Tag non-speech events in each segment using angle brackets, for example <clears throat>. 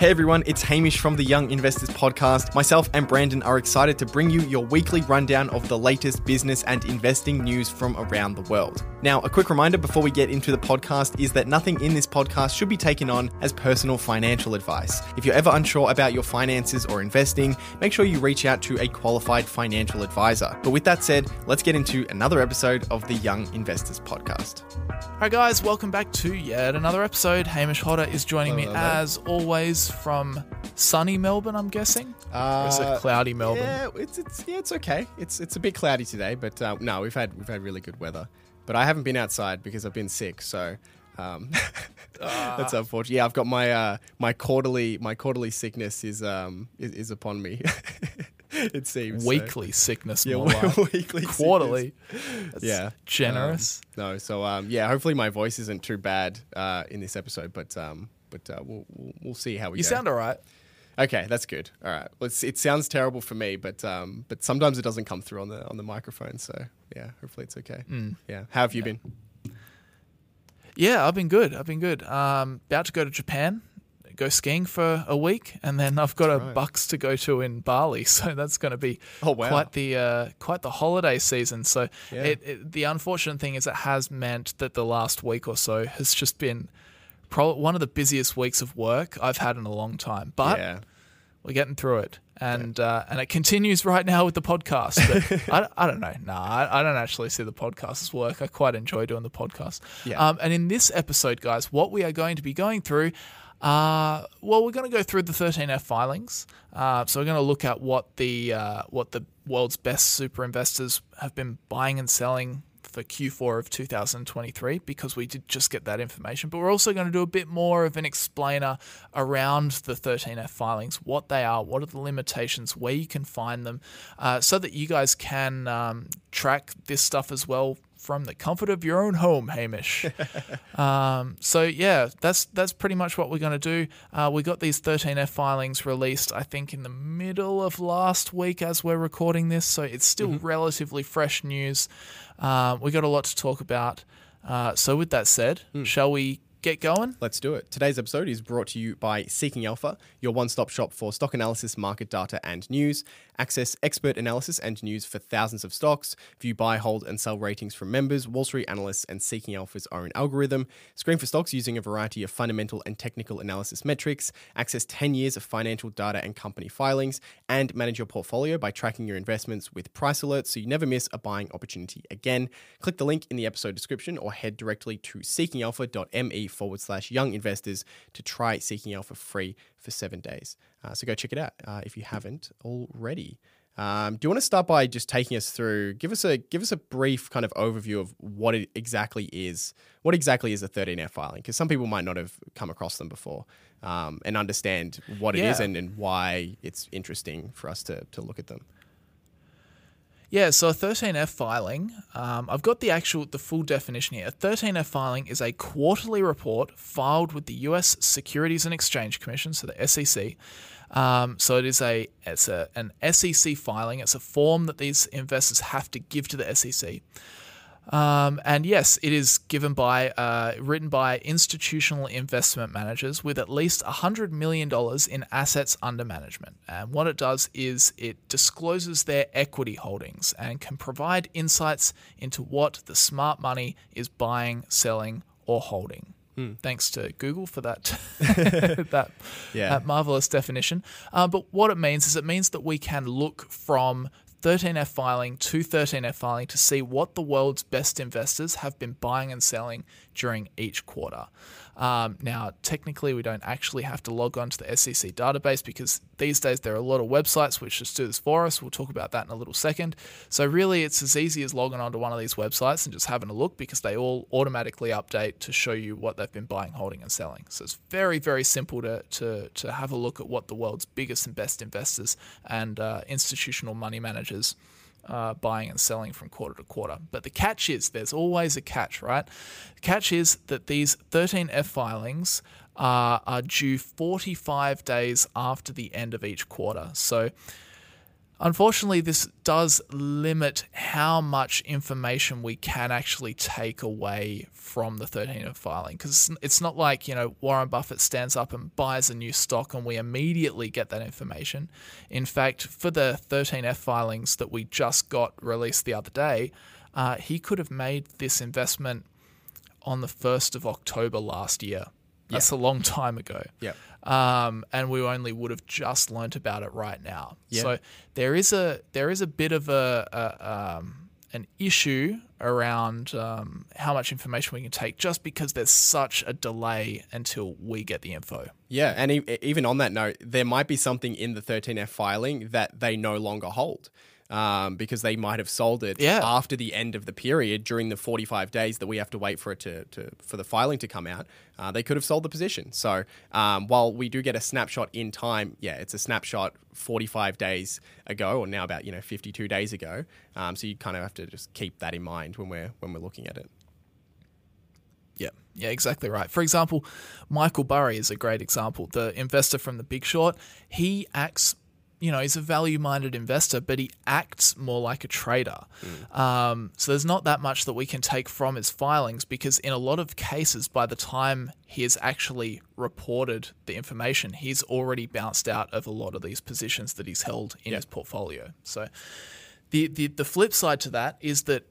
Hey everyone, it's Hamish from the Young Investors Podcast. Myself and Brandon are excited to bring you your weekly rundown of the latest business and investing news from around the world. Now, a quick reminder before we get into the podcast is that nothing in this podcast should be taken on as personal financial advice. If you're ever unsure about your finances or investing, make sure you reach out to a qualified financial advisor. But with that said, let's get into another episode of the Young Investors Podcast. Hi guys, welcome back to yet another episode. Hamish Hodder is joining me Hello. as always from sunny Melbourne, I'm guessing. or is it cloudy Melbourne? Uh, Yeah, it's, it's yeah, it's okay. It's it's a bit cloudy today, but uh, no, we've had we've had really good weather. But I haven't been outside because I've been sick, so um, <laughs> that's unfortunate. Yeah, I've got my uh, my quarterly my quarterly sickness is um is, is upon me. <laughs> it seems so. Weekly sickness, Yeah, more like. <laughs> weekly quarterly. That's Yeah, generous. Um, no, so um, yeah, hopefully my voice isn't too bad uh, in this episode, but um, but uh, we'll, we'll we'll see how we you go. sound alright. Okay, that's good. All right. Well, it's, it sounds terrible for me, but um, but sometimes it doesn't come through on the on the microphone. So yeah, hopefully it's okay. Mm. Yeah. How have you been? Yeah, I've been good. I've been good. Um, about to go to Japan, go skiing for a week, and then I've got a right. bucks to go to in Bali. <laughs> So that's going to be Oh, wow. quite the uh, quite the holiday season. So Yeah. it, it, the unfortunate thing is it has meant that the last week or so has just been one of the busiest weeks of work I've had in a long time. But yeah. we're getting through it. And uh, and it continues right now with the podcast. But <laughs> I, I don't know. No, I, I don't actually see the podcast as work. I quite enjoy doing the podcast. Yeah. Um, and in this episode, guys, what we are going to be going through, uh, well, we're going to go through the 13F filings. Uh, so we're going to look at what the uh, what the world's best super investors have been buying and selling for Q4 of 2023 because we did just get that information. But we're also going to do a bit more of an explainer around the 13F filings, what they are, what are the limitations, where you can find them, uh, so that you guys can um, track this stuff as well from the comfort of your own home, Hamish. <laughs> Um, so yeah, that's that's pretty much what we're going to do. Uh, we got these 13F filings released, I think, in the middle of last week as we're recording this, so it's still relatively fresh news. Um, we got a lot to talk about. Uh, so with that said, shall we get going? Let's do it. Today's episode is brought to you by Seeking Alpha, your one stop shop for stock analysis, market data, and news. Access expert analysis and news for thousands of stocks. View buy, hold, and sell ratings from members, Wall Street analysts, and Seeking Alpha's own algorithm. Screen for stocks using a variety of fundamental and technical analysis metrics. Access 10 years of financial data and company filings. And manage your portfolio by tracking your investments with price alerts so you never miss a buying opportunity again. Click the link in the episode description or head directly to seekingalpha.me forward slash young investors to try Seeking Alpha free for seven days. Uh, so go check it out uh, if you haven't already. Um, do you want to start by just taking us through? Give us a give us a brief kind of overview of what it exactly is. What exactly is a 13F filing? Because some people might not have come across them before um, and understand what it is Yeah. and, and why it's interesting for us to to look at them. Yeah, so a 13F filing, um, I've got the actual, the full definition here. A 13F filing is a quarterly report filed with the U.S. Securities and Exchange Commission, so the SEC. Um, so it is a, it's a an SEC filing. It's a form that these investors have to give to the SEC. Um, and yes, it is given by, uh, written by institutional investment managers with at least $100 million in assets under management. And what it does is it discloses their equity holdings and can provide insights into what the smart money is buying, selling, or holding. Thanks to Google for that <laughs> <laughs> that, Yeah. that marvelous definition. Uh, but what it means is it means that we can look from 13F filing to 13F filing to see what the world's best investors have been buying and selling during each quarter. Um, now, technically, we don't actually have to log on to the SEC database because these days there are a lot of websites which just do this for us. We'll talk about that in a little second. So, really, it's as easy as logging onto one of these websites and just having a look because they all automatically update to show you what they've been buying, holding, and selling. So, it's very, very simple to, to, to have a look at what the world's biggest and best investors and uh, institutional money managers uh, buying and selling from quarter to quarter. But the catch is there's always a catch, right? The catch is that these 13F filings are, are due 45 days after the end of each quarter. So Unfortunately, this does limit how much information we can actually take away from the 13F filing because it's not like, you know, Warren Buffett stands up and buys a new stock and we immediately get that information. In fact, for the 13F filings that we just got released the other day, uh, he could have made this investment on the 1st of October last year. That's yeah. a long time ago. Yeah. Um, and we only would have just learnt about it right now. Yeah. So there is a there is a bit of a, a um, an issue around um, how much information we can take just because there's such a delay until we get the info. Yeah, and e- even on that note, there might be something in the 13F filing that they no longer hold um, because they might have sold it yeah. after the end of the period during the 45 days that we have to wait for it to, to for the filing to come out. Uh, they could have sold the position. So um, while we do get a snapshot in time, yeah, it's a snapshot 45 days ago, or now about you know 52 days ago. Um, so you kind of have to just keep that in mind when we're when we're looking at it. Yeah, yeah, exactly right. For example, Michael Burry is a great example. The investor from The Big Short, he acts you know, he's a value minded investor, but he acts more like a trader. Mm. Um, so there's not that much that we can take from his filings because, in a lot of cases, by the time he has actually reported the information, he's already bounced out of a lot of these positions that he's held in his portfolio. So the, the, the flip side to that is that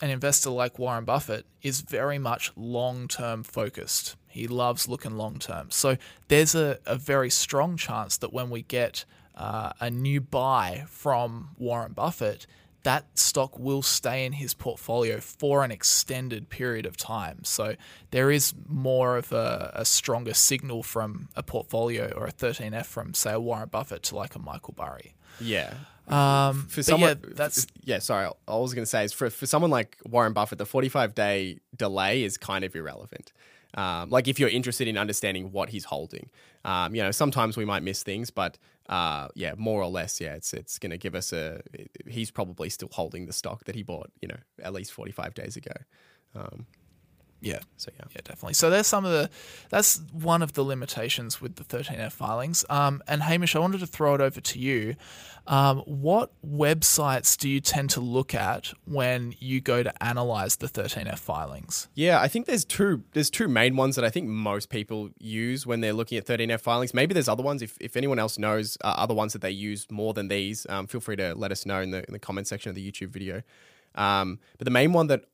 an investor like Warren Buffett is very much long term focused. He loves looking long term. So there's a, a very strong chance that when we get uh, a new buy from Warren Buffett, that stock will stay in his portfolio for an extended period of time. So there is more of a, a, stronger signal from a portfolio or a 13F from, say, a Warren Buffett to like a Michael Burry. Yeah. Um, for someone, yeah, that's yeah. Sorry, I was going to say is for for someone like Warren Buffett, the 45 day delay is kind of irrelevant. Um, like if you're interested in understanding what he's holding, um, you know, sometimes we might miss things, but uh, yeah, more or less, yeah, it's it's going to give us a. He's probably still holding the stock that he bought, you know, at least 45 days ago. Um, yeah. So yeah. Yeah, definitely. So there's some of the that's one of the limitations with the 13F filings. Um, and Hamish, I wanted to throw it over to you. Um, what websites do you tend to look at when you go to analyze the 13F filings? Yeah, I think there's two there's two main ones that I think most people use when they're looking at 13F filings. Maybe there's other ones. If, if anyone else knows uh, other ones that they use more than these, um, feel free to let us know in the in the comment section of the YouTube video. Um, but the main one that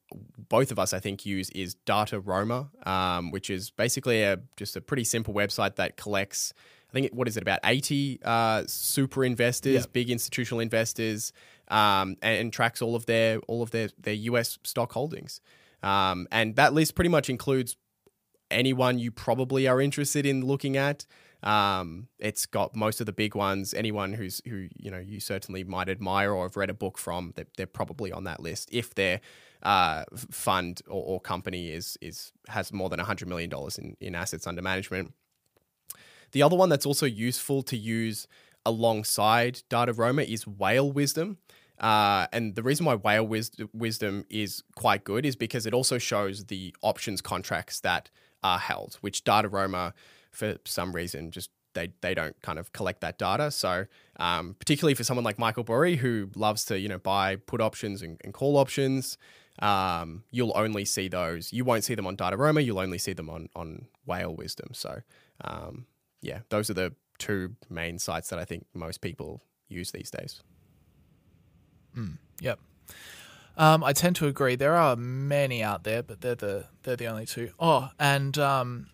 both of us, I think, use is Dataroma, um, which is basically a just a pretty simple website that collects. I think what is it about eighty uh, super investors, yep. big institutional investors, um, and, and, tracks all of their all of their their US stock holdings. Um, and that list pretty much includes anyone you probably are interested in looking at. Um, it's got most of the big ones. Anyone who's who you know you certainly might admire or have read a book from, they're, they're probably on that list. If their uh, fund or, or, company is is has more than hundred million dollars in in assets under management. The other one that's also useful to use alongside Dataroma is Whale Wisdom. Uh, and the reason why Whale Wis- Wisdom is quite good is because it also shows the options contracts that are held, which Dataroma for some reason just they they don't kind of collect that data. So um, particularly for someone like Michael Burry who loves to you know buy put options and, and call options, um, you'll only see those. You won't see them on Dataroma. You'll only see them on on Whale Wisdom. So um, yeah, those are the two main sites that I think most people use these days. Mm, yep. Um, I tend to agree. There are many out there, but they're the they're the only two. Oh, and um,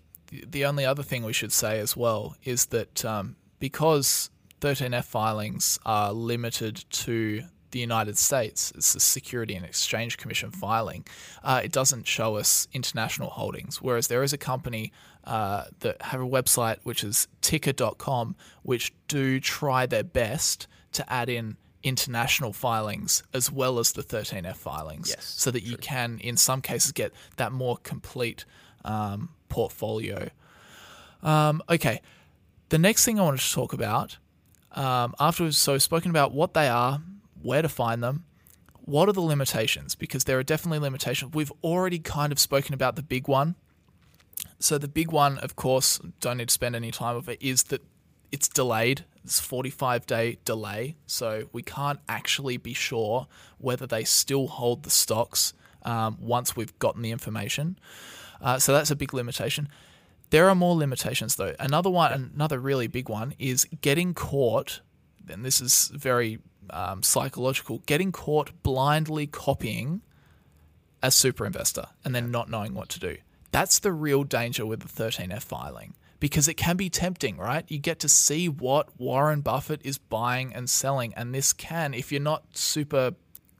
the only other thing we should say as well is that um, because 13F filings are limited to the United States, it's the Security and Exchange Commission filing, uh, it doesn't show us international holdings. Whereas there is a company uh, that have a website which is tikr.com, which do try their best to add in international filings as well as the 13F filings Yes, so that you can, in some cases, get that more complete um, portfolio. Um, okay, the next thing I wanted to talk about um, after we've so spoken about what they are, where to find them, what are the limitations? Because there are definitely limitations. We've already kind of spoken about the big one. So the big one, of course, don't need to spend any time of it, is that it's delayed. It's 45 day delay, so we can't actually be sure whether they still hold the stocks um, once we've gotten the information. Uh, so that's a big limitation. There are more limitations though. Another one, another really big one, is getting caught. And this is very um, psychological. Getting caught blindly copying a super investor and then not knowing what to do. That's the real danger with the 13F filing because it can be tempting, right? You get to see what Warren Buffett is buying and selling. And this can, if you're not super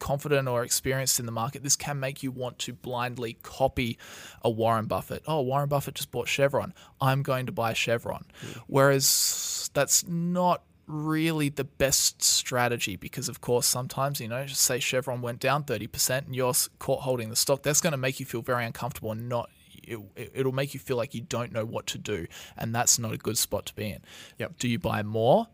confident or experienced in the market, this can make you want to blindly copy a Warren Buffett. Oh, Warren Buffett just bought Chevron. I'm going to buy Chevron. Hmm. Whereas that's not really the best strategy because of course sometimes you know just say chevron went down 30% and you're caught holding the stock that's going to make you feel very uncomfortable and not it, it'll make you feel like you don't know what to do and that's not a good spot to be in Yep. do you buy more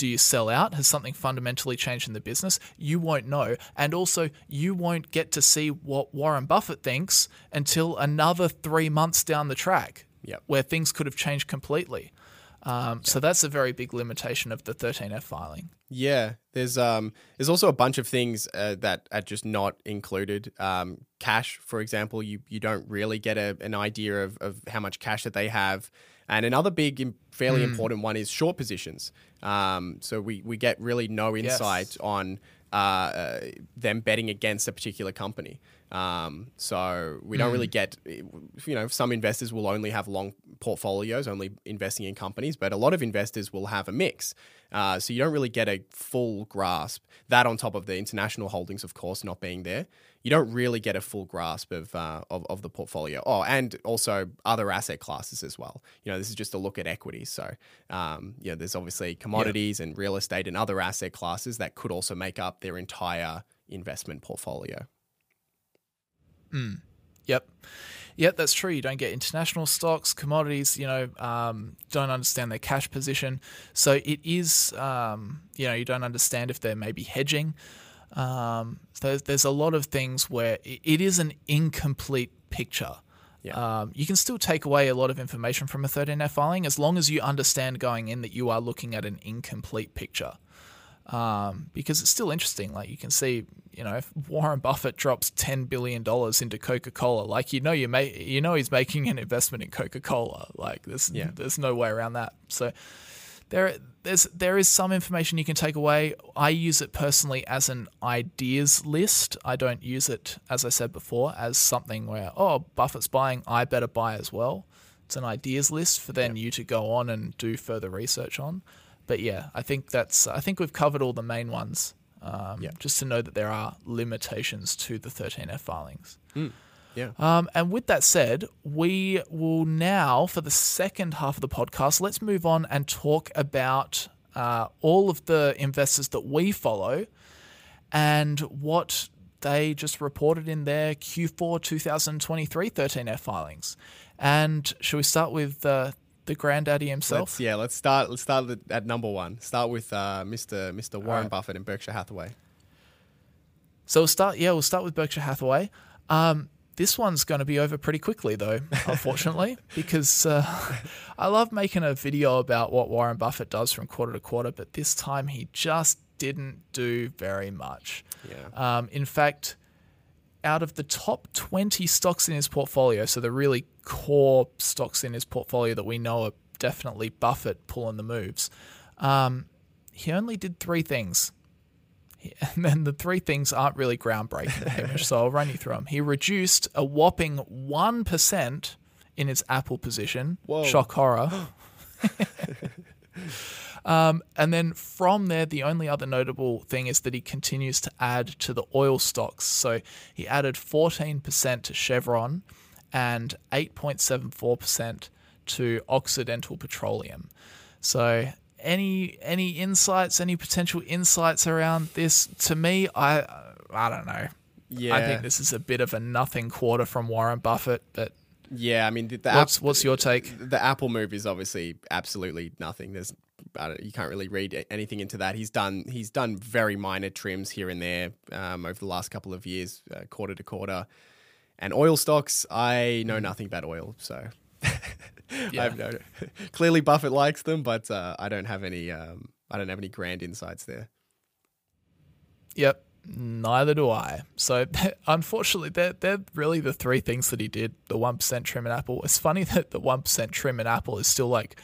do you sell out? Has something fundamentally changed in the business? You won't know. And also, you won't get to see what Warren Buffett thinks until another three months down the track, Yep. where things could have changed completely. Um, So that's a very big limitation of the 13F filing. Yeah, there's um there's also a bunch of things uh, that are just not included. Um, cash, for example, you you don't really get a, an idea of, of how much cash that they have. And another big, fairly important one is short positions. Um, so we we get really no insight on uh, uh, them betting against a particular company. Um, so we don't really get, you know, some investors will only have long portfolios, only investing in companies, but a lot of investors will have a mix. Uh, so you don't really get a full grasp. That on top of the international holdings, of course, not being there, you don't really get a full grasp of, uh, of, of the portfolio. Oh, and also other asset classes as well. You know, this is just a look at equities. So, um, you know, there's obviously commodities and real estate and other asset classes that could also make up their entire investment portfolio. Yep. Yep, that's true. You don't get international stocks, commodities, you know, um, don't understand their cash position. So it is, um, you know, you don't understand if they're maybe hedging. Um, so there's, there's a lot of things where it, it is an incomplete picture. Yeah. Um, you can still take away a lot of information from a 13F filing as long as you understand going in that you are looking at an incomplete picture um, because it's still interesting. Like you can see, you know, if Warren Buffett drops ten billion dollars into Coca Cola, like you know, you may, you know, he's making an investment in Coca Cola. Like there's, Yeah. there's no way around that. So there, there's, there is some information you can take away. I use it personally as an ideas list. I don't use it, as I said before, as something where oh, Buffett's buying, I better buy as well. It's an ideas list for then you to go on and do further research on. But yeah, I think that's I think we've covered all the main ones. Um, Yeah. Just to know that there are limitations to the 13F filings. Yeah. Um, and with that said, we will now, for the second half of the podcast, let's move on and talk about uh, all of the investors that we follow and what they just reported in their Q4 2023 13F filings. And shall we start with uh, the granddaddy himself? Let's, yeah, let's start. Let's start at- at number one. Start with uh, Mr. Mr. Warren right. Buffett and Berkshire Hathaway. So we'll start. Yeah, we'll start with Berkshire Hathaway. Um, this one's going to be over pretty quickly, though, unfortunately, <laughs> because uh, <laughs> I love making a video about what Warren Buffett does from quarter to quarter, but this time he just didn't do very much. Yeah. Um, in fact, out of the top 20 stocks in his portfolio, so the really core stocks in his portfolio that we know are definitely Buffett pulling the moves, um, he only did three things. <laughs> And then the three things aren't really groundbreaking, Hamish, so I'll run you through them. He reduced a whopping 1% in his Apple position. Whoa. Shock horror. <laughs> Um, and then from there, the only other notable thing is that he continues to add to the oil stocks. So he added 14% to Chevron and 8.74% to Occidental Petroleum. So any any insights, any potential insights around this? To me, I I don't know. Yeah, I think this is a bit of a nothing quarter from Warren Buffett, but yeah. I mean, the, the what's app- what's your take? the Apple move is obviously absolutely nothing. There's you can't really read anything into that. He's done he's done very minor trims here and there um, over the last couple of years, uh, quarter to quarter. And oil stocks, I know nothing about oil, so <laughs> I have no. Clearly, Buffett likes them, but uh, I don't have any. Um, I don't have any grand insights there. Yep, neither do I. So <laughs> unfortunately, they're they're really the three things that he did. The one percent trim in Apple. It's funny <laughs> that the one percent trim in Apple is still like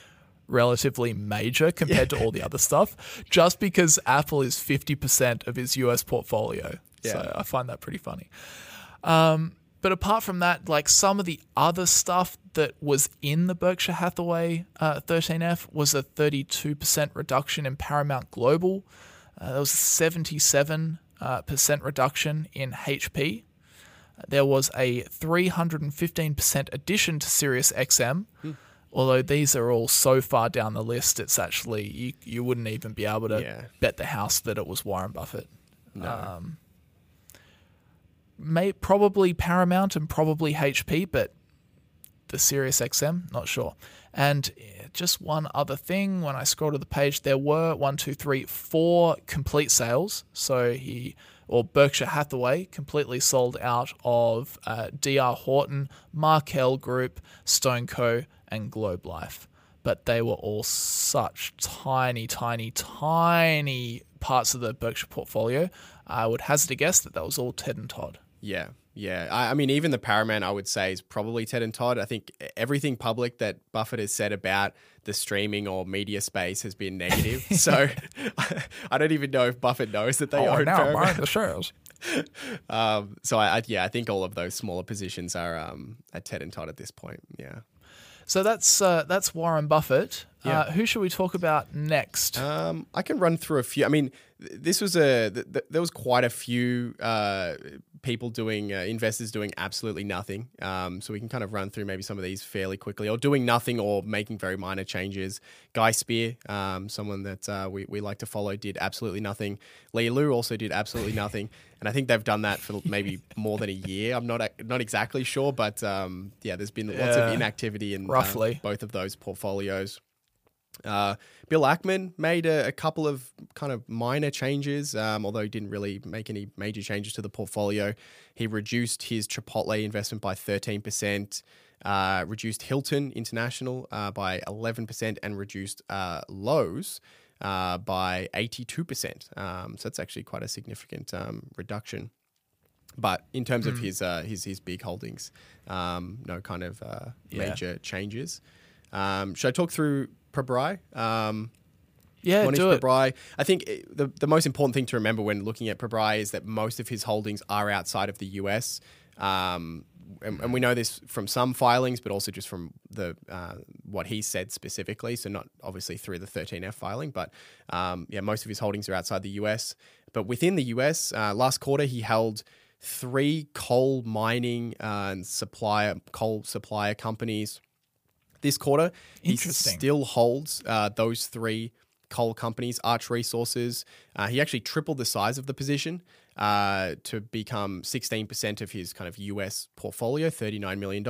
relatively major compared to all the other stuff, just because Apple is fifty percent of his US portfolio. Yeah. So I find that pretty funny. Um, but apart from that, like some of the other stuff that was in the Berkshire Hathaway uh, 13F was a 32% reduction in Paramount Global. Uh, there was a 77 uh, percent reduction in HP. There was a 315% addition to Sirius XM. Although these are all so far down the list, it's actually, you, you wouldn't even be able to Yeah. bet the house that it was Warren Buffett. Um, may probably Paramount and probably HP, but the Sirius XM, not sure. And eh, just one other thing, when I scroll to the page, there were one, two, three, four complete sales. So he or Berkshire Hathaway completely sold out of uh, DR Horton, Markel Group, Stoneco, and Globe Life. But they were all such tiny, tiny, tiny parts of the Berkshire portfolio. I would hazard a guess that that was all Ted and Todd. Yeah, yeah. I, I mean, even the Paramount, I would say, is probably Ted and Todd. I think everything public that Buffett has said about the streaming or media space has been negative. <laughs> so <laughs> I don't even know if Buffett knows that they Oh, own now Paramount. buying the shares. <laughs> Um, so I, I, yeah, I think all of those smaller positions are um, at Ted and Todd at this point. Yeah. So that's uh, that's Warren Buffett. Yeah. Uh, who should we talk about next? Um, I can run through a few. I mean, this was a th- th- there was quite a few uh, people doing uh, investors doing absolutely nothing. Um, so we can kind of run through maybe some of these fairly quickly, or doing nothing, or making very minor changes. Guy Spier, um, someone that uh, we we like to follow, did absolutely nothing. Li Lu also did absolutely <laughs> nothing, and I think they've done that for maybe more than a year. I'm not not exactly sure, but um, yeah, there's been lots of inactivity in uh, Roughly. both of those portfolios. Uh, Bill Ackman made a, a couple of kind of minor changes, um, although he didn't really make any major changes to the portfolio. He reduced his Chipotle investment by 13%, uh, reduced Hilton International uh, by 11%, and reduced uh, Lowe's uh, by 82%. Um, so that's actually quite a significant um, reduction. But in terms Hmm. of his, uh, his his big holdings, um, no kind of uh, Yeah. major changes. Um, should I talk through Pabrai? Um, yeah, Mohnish do it. I think eh, the, the most important thing to remember when looking at Pabrai is that most of his holdings are outside of the US. Um, and, and we know this from some filings, but also just from the uh, what he said specifically. So not obviously through the 13F filing, but um, yeah, most of his holdings are outside the US. But within the US, uh, last quarter he held three coal mining uh, and supplier coal supplier companies. This quarter, he still holds uh, those three coal companies, Arch Resources. Uh, he actually tripled the size of the position uh, to become 16% of his kind of US portfolio, $39 million.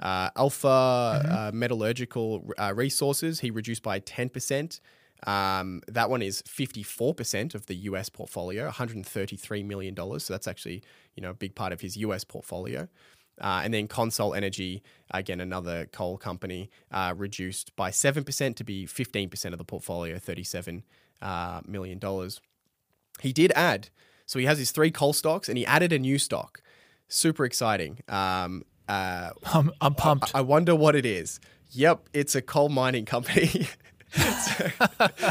Uh, Alpha uh, Metallurgical uh, Resources, he reduced by 10%. Um, that one is 54% of the US portfolio, $133 million. So that's actually, you know, a big part of his US portfolio. Uh, and then Consol Energy, again, another coal company, uh, reduced by 7% to be 15% of the portfolio, $37 uh, million. He did add, so he has his three coal stocks and he added a new stock. Super exciting. Um, uh, I'm, I'm pumped. I wonder what it is. Yep, it's a coal mining company. <laughs> so,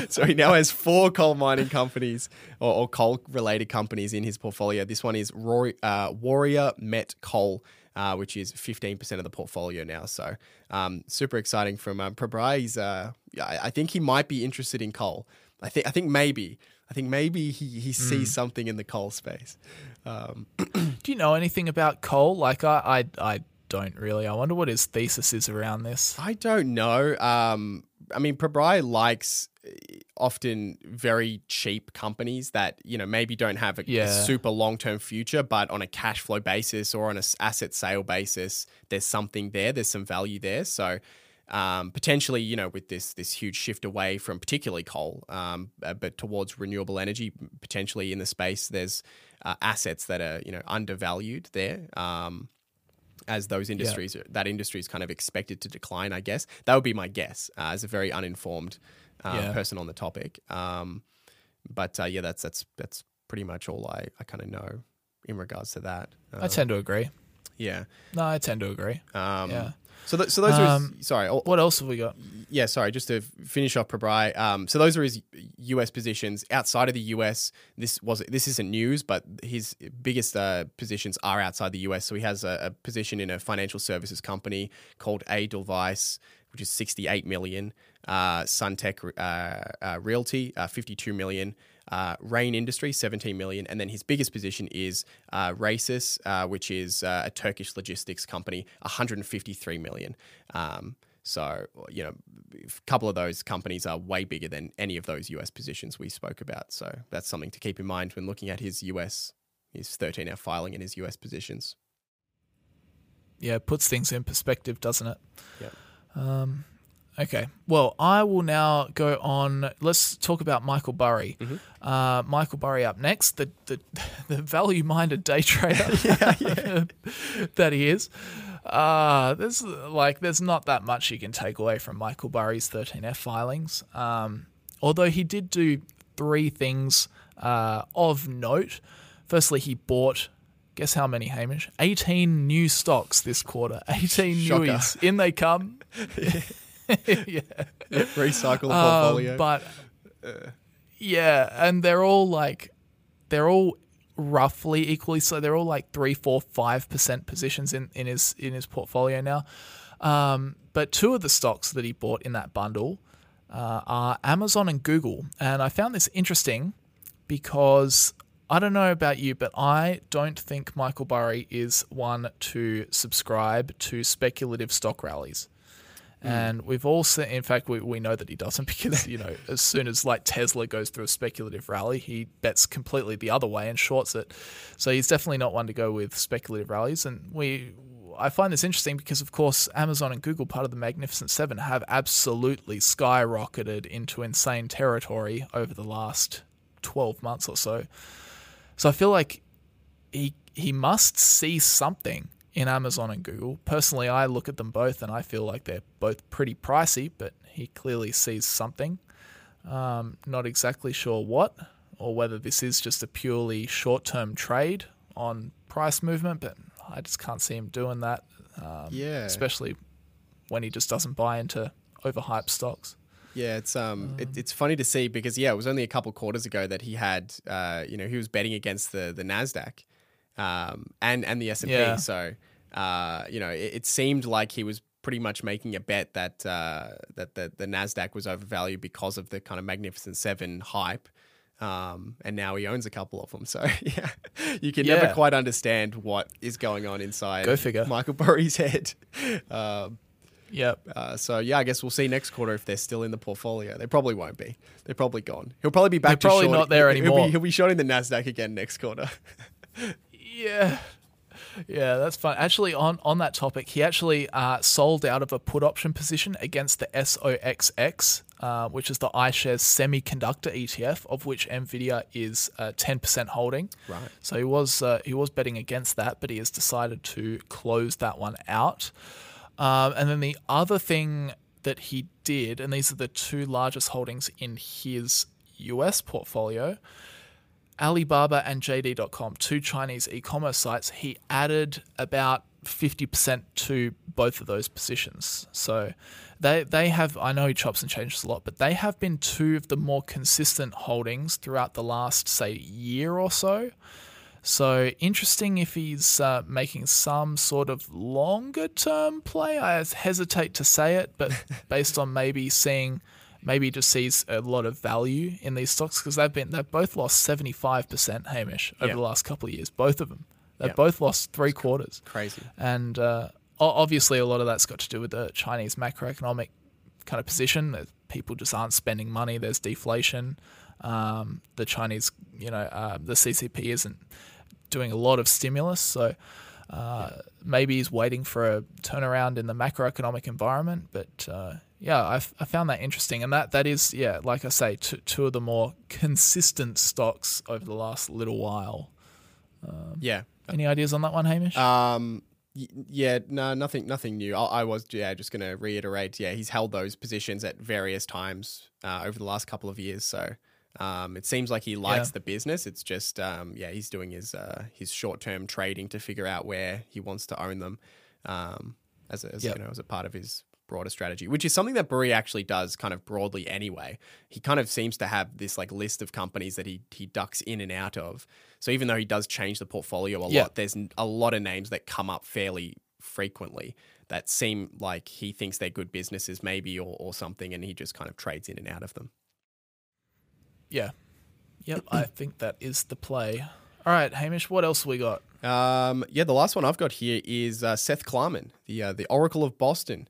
so he now has four coal mining companies or, or coal related companies in his portfolio. This one is Rory, uh, Warrior Met Coal. Uh, which is 15% of the portfolio now. So um, super exciting from um, Pabrai. He's, uh, I, I think he might be interested in coal. I think I think maybe I think maybe he, he sees something in the coal space. Um, <clears throat> Do you know anything about coal? Like I, I, I don't really. I wonder what his thesis is around this. I don't know. Um, I mean, Pabrai likes uh, often very cheap companies that you know maybe don't have a, a super long term future, but on a cash flow basis or on an asset sale basis, there's something there. There's some value there. So. Um, potentially, you know, with this this huge shift away from particularly coal, um, uh, but towards renewable energy, potentially in the space, there's uh, assets that are you know undervalued there. Um, as those industries that industry is kind of expected to decline i guess that would be my guess uh, as a very uninformed uh, Yeah. person on the topic um, but uh, yeah that's that's that's pretty much all i, I kind of know in regards to that uh, I tend to agree. Yeah No, I tend to agree. um, Yeah. so th- so those Um, are his, sorry oh, What else have we got? yeah, sorry, just to finish off Pabrai. Um, so those are his U.S. positions. Outside of the U.S., this was this isn't news, but his biggest uh, positions are outside the U.S. So he has a, a position in a financial services company called A Edelweiss, which is 68 million. Uh, Sunteck uh, uh, Realty, uh, 52 million. Uh, Rain Industry, 17 million, and then his biggest position is uh, Reysas, uh, which is uh, a Turkish logistics company, 153 million. Um, so, you know, a couple of those companies are way bigger than any of those US positions we spoke about. So, that's something to keep in mind when looking at his US, his 13 hour filing and his US positions. Yeah, it puts things in perspective, doesn't it? Yep. Um, okay. Well, I will now go on. Let's talk about Michael Burry. Uh, Michael Burry up next, the the, <laughs> the value minded day trader <laughs> yeah, yeah. <laughs> that he is. Uh, there's like there's not that much you can take away from Michael Burry's 13F filings. Um, although he did do three things uh, of note. Firstly, he bought. Guess how many, Hamish? 18 new stocks this quarter. 18 Shocker. newies. In they come. <laughs> yeah. Recycle the Um, portfolio. but yeah, and they're all like they're all roughly equally so they're all like three, four, five percent positions in, in his in his portfolio now. Um, but two of the stocks that he bought in that bundle uh, are Amazon and Google, and I found this interesting because I don't know about you, but I don't think Michael Burry is one to subscribe to speculative stock rallies. Mm. And we've all seen, in fact, we, we know that he doesn't <laughs> because, you know, as soon as like Tesla goes through a speculative rally, he bets completely the other way and shorts it. So he's definitely not one to go with speculative rallies. And we, I find this interesting because, of course, Amazon and Google, part of the Magnificent Seven, have absolutely skyrocketed into insane territory over the last 12 months or so. So I feel like he he must see something in Amazon and Google. Personally, I look at them both and I feel like they're both pretty pricey, but he clearly sees something. Um, not exactly sure what, or whether this is just a purely short term trade on price movement, but I just can't see him doing that. Um, Yeah. Especially when he just doesn't buy into overhyped stocks. Yeah, it's um, it, it's funny to see because yeah, it was only a couple quarters ago that he had, uh, you know, he was betting against the the Nasdaq, um, and and the S and Yeah. P. So, uh, you know, it, it seemed like he was pretty much making a bet that uh, that the the Nasdaq was overvalued because of the kind of Magnificent Seven hype. Um, and now he owns a couple of them. So <laughs> yeah, you can never quite understand what is going on inside Go figure. Michael Burry's head. <laughs> Um, Yep. uh, so yeah, I guess we'll see next quarter if they're still in the portfolio. They probably won't be. They're probably gone. He'll probably be back. They're probably short- not there he'll- He'll anymore. be, he'll be shorting the Nasdaq again next quarter. <laughs> Yeah. Yeah, that's fun. Actually, on, on that topic, he actually uh, sold out of a put option position against the SOXX, uh, which is the iShares semiconductor ETF, of which Nvidia is uh, 10% holding. Right. So he was uh, he was betting against that, but he has decided to close that one out. Um, and then the other thing that he did, and these are the two largest holdings in his US portfolio, Alibaba and JD.com, two Chinese e commerce sites, he added about 50% to both of those positions. So they, they have, I know he chops and changes a lot, but they have been two of the more consistent holdings throughout the last, say, year or so. So interesting if he's uh, making some sort of longer term play. I hesitate to say it, but <laughs> based on maybe seeing, maybe just sees a lot of value in these stocks because they've been they've both lost seventy five percent, Hamish, over Yeah. the last couple of years. Both of them, they've Yeah. both lost three quarters, Crazy. and uh, obviously a lot of that's got to do with the Chinese macroeconomic kind of position. That people just aren't spending money. There's deflation. Um, the Chinese, you know, uh, the CCP isn't doing a lot of stimulus, so uh, maybe he's waiting for a turnaround in the macroeconomic environment. But uh, yeah, I, f- I found that interesting, and that that is yeah, like I say, two, two of the more consistent stocks over the last little while. Yeah. Any ideas on that one, Hamish? Um. y- Yeah. No. Nothing. Nothing new. I, I was. Yeah. Just going to reiterate. Yeah. He's held those positions at various times uh, over the last couple of years. So. Um, it seems like he likes Yeah. the business. It's just, um, yeah, he's doing his uh, his short term trading to figure out where he wants to own them, um, as a, as, Yep. you know as a part of his broader strategy, which is something that Burry actually does kind of broadly anyway. He kind of seems to have this like list of companies that he he ducks in and out of. So even though he does change the portfolio a Yeah. lot, there's a lot of names that come up fairly frequently that seem like he thinks they're good businesses maybe or, or something and he just kind of trades in and out of them. yeah, yep. <clears throat> I think that is the play. All right, Hamish. What else we got? Um, yeah, the last one I've got here is uh, Seth Klarman, the uh, the Oracle of Boston,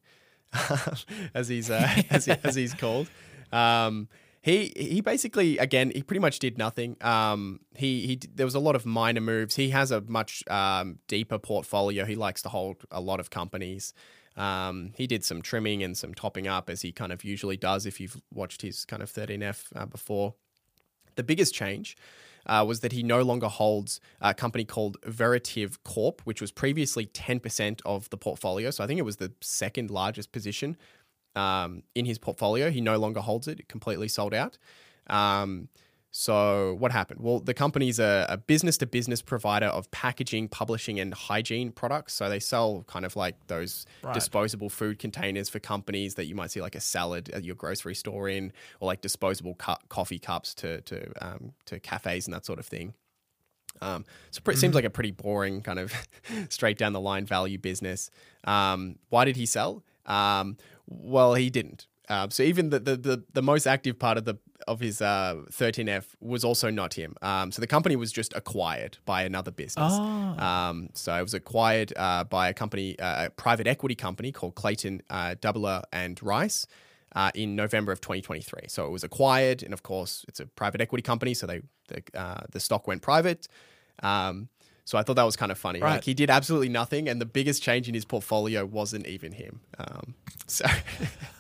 <laughs> as he's uh, <laughs> as, he, as he's called. Um, he he basically again he pretty much did nothing. Um, he he there was a lot of minor moves. He has a much um, deeper portfolio. He likes to hold a lot of companies. Um, he did some trimming and some topping up as he kind of usually does. If you've watched his kind of 13F uh, before, the biggest change uh, was that he no longer holds a company called Veritiv Corp, which was previously 10% of the portfolio. So I think it was the second largest position um, in his portfolio. He no longer holds it, it completely sold out. Um, so what happened? Well, the company's a, a business-to-business provider of packaging, publishing, and hygiene products. So they sell kind of like those Right. disposable food containers for companies that you might see like a salad at your grocery store in, or like disposable cu- coffee cups to to um, to cafes and that sort of thing. Um, so it seems like a pretty boring kind of <laughs> straight down the line value business. Um, why did he sell? Um, well, he didn't. Um, so even the, the the the most active part of the of his uh, 13F was also not him. Um, so the company was just acquired by another business. Oh. Um, so it was acquired uh, by a company, uh, a private equity company called Clayton uh, Dubilier and Rice. Uh, in November of 2023, so it was acquired, and of course, it's a private equity company, so they the, uh, the stock went private. Um, so I thought that was kind of funny. Right. Like he did absolutely nothing, and the biggest change in his portfolio wasn't even him. Um, so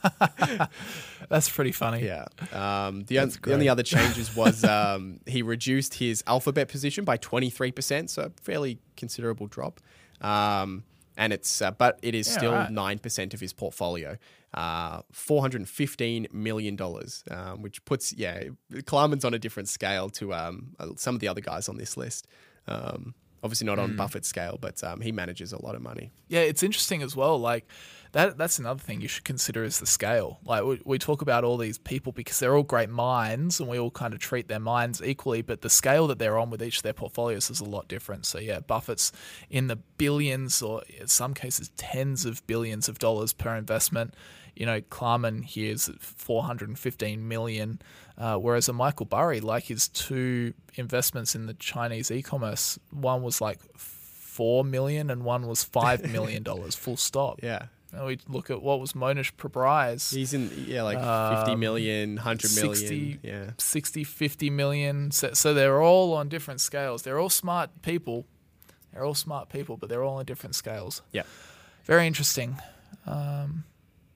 <laughs> That's pretty funny. yeah, um, the, That's the only other changes was <laughs> um, he reduced his alphabet position by twenty three percent, so a fairly considerable drop. Um, and it's uh, but it is Yeah, still nine percent of his portfolio, uh, four hundred and fifteen million dollars, um, which puts yeah, Klarman's on a different scale to um, uh, some of the other guys on this list. Um, obviously not on Buffett's scale, but um, he manages a lot of money. Yeah, it's interesting as well. Like that that's another thing you should consider is the scale. Like we, we talk about all these people because they're all great minds and we all kind of treat their minds equally, but the scale that they're on with each of their portfolios is a lot different. So yeah, Buffett's in the billions or in some cases tens of billions of dollars per investment. You know, Klarman here's 415 million, uh, whereas a Michael Burry, like his two investments in the Chinese e-commerce, one was like four million and one was five <laughs> million dollars full stop. Yeah. And we look at what was Mohnish Pabrai's, He's in yeah like fifty million, hundred million. 60, yeah. 60, 50 million. So, so they're all on different scales. They're all smart people. They're all smart people, but they're all on different scales. Yeah. Very interesting.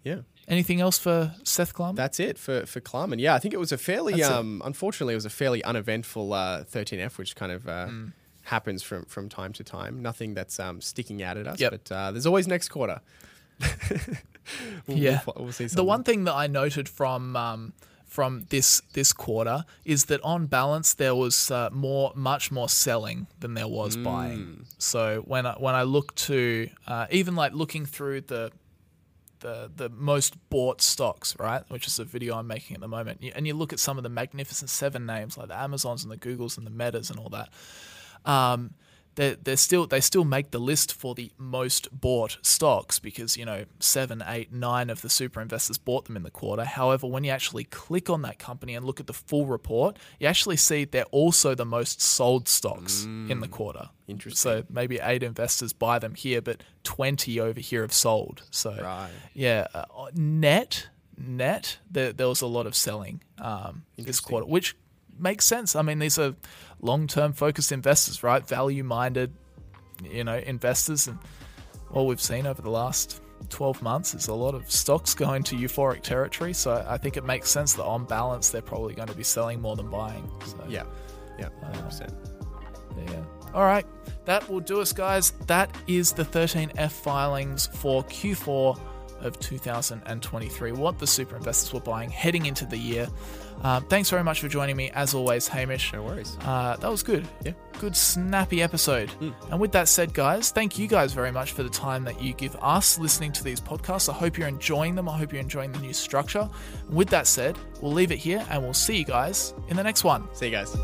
Yeah. Anything else for Seth Klarman? That's it for for Klarman. Yeah, I think it was a fairly That's it. um unfortunately it was a fairly uneventful uh 13F which kind of uh Hmm. happens from from time to time. Nothing that's um sticking out at us, Yep. but uh, there's always next quarter. <laughs> We'll- yeah. we'll, we'll see the one thing that I noted from um, from this this quarter is that on balance there was uh, more much more selling than there was Mm. buying. So when I, when I look to uh, even like looking through the the the most bought stocks, right? Which is a video I'm making at the moment. And you look at some of the magnificent seven names like the Amazons and the Googles and the Metas and all that. um, they they still they still make the list for the most bought stocks because you know seven, eight, nine of the super investors bought them in the quarter. However, when you actually click on that company and look at the full report, you actually see they're also the most sold stocks in the quarter. Interesting. So maybe eight investors buy them here, but twenty over here have sold. So Right. yeah, uh, net net there, there was a lot of selling um, this quarter, which makes sense. I mean, these are long term focused investors, right? Value minded, you know, investors, and what we've seen over the last. 12 months is a lot of stocks going to euphoric territory so i think it makes sense that on balance they're probably going to be selling more than buying so Yeah. Yeah. Uh, 100%. yeah. All right. That will do us, guys. That is the 13F filings for Q4 of 2023. What the super investors were buying heading into the year. Um, thanks very much for joining me, as always, Hamish. No worries. Uh, that was good. Yeah. Good, snappy episode. And with that said, guys, thank you guys very much for the time that you give us listening to these podcasts. I hope you're enjoying them. I hope you're enjoying the new structure. And with that said, we'll leave it here and we'll see you guys in the next one. See you guys.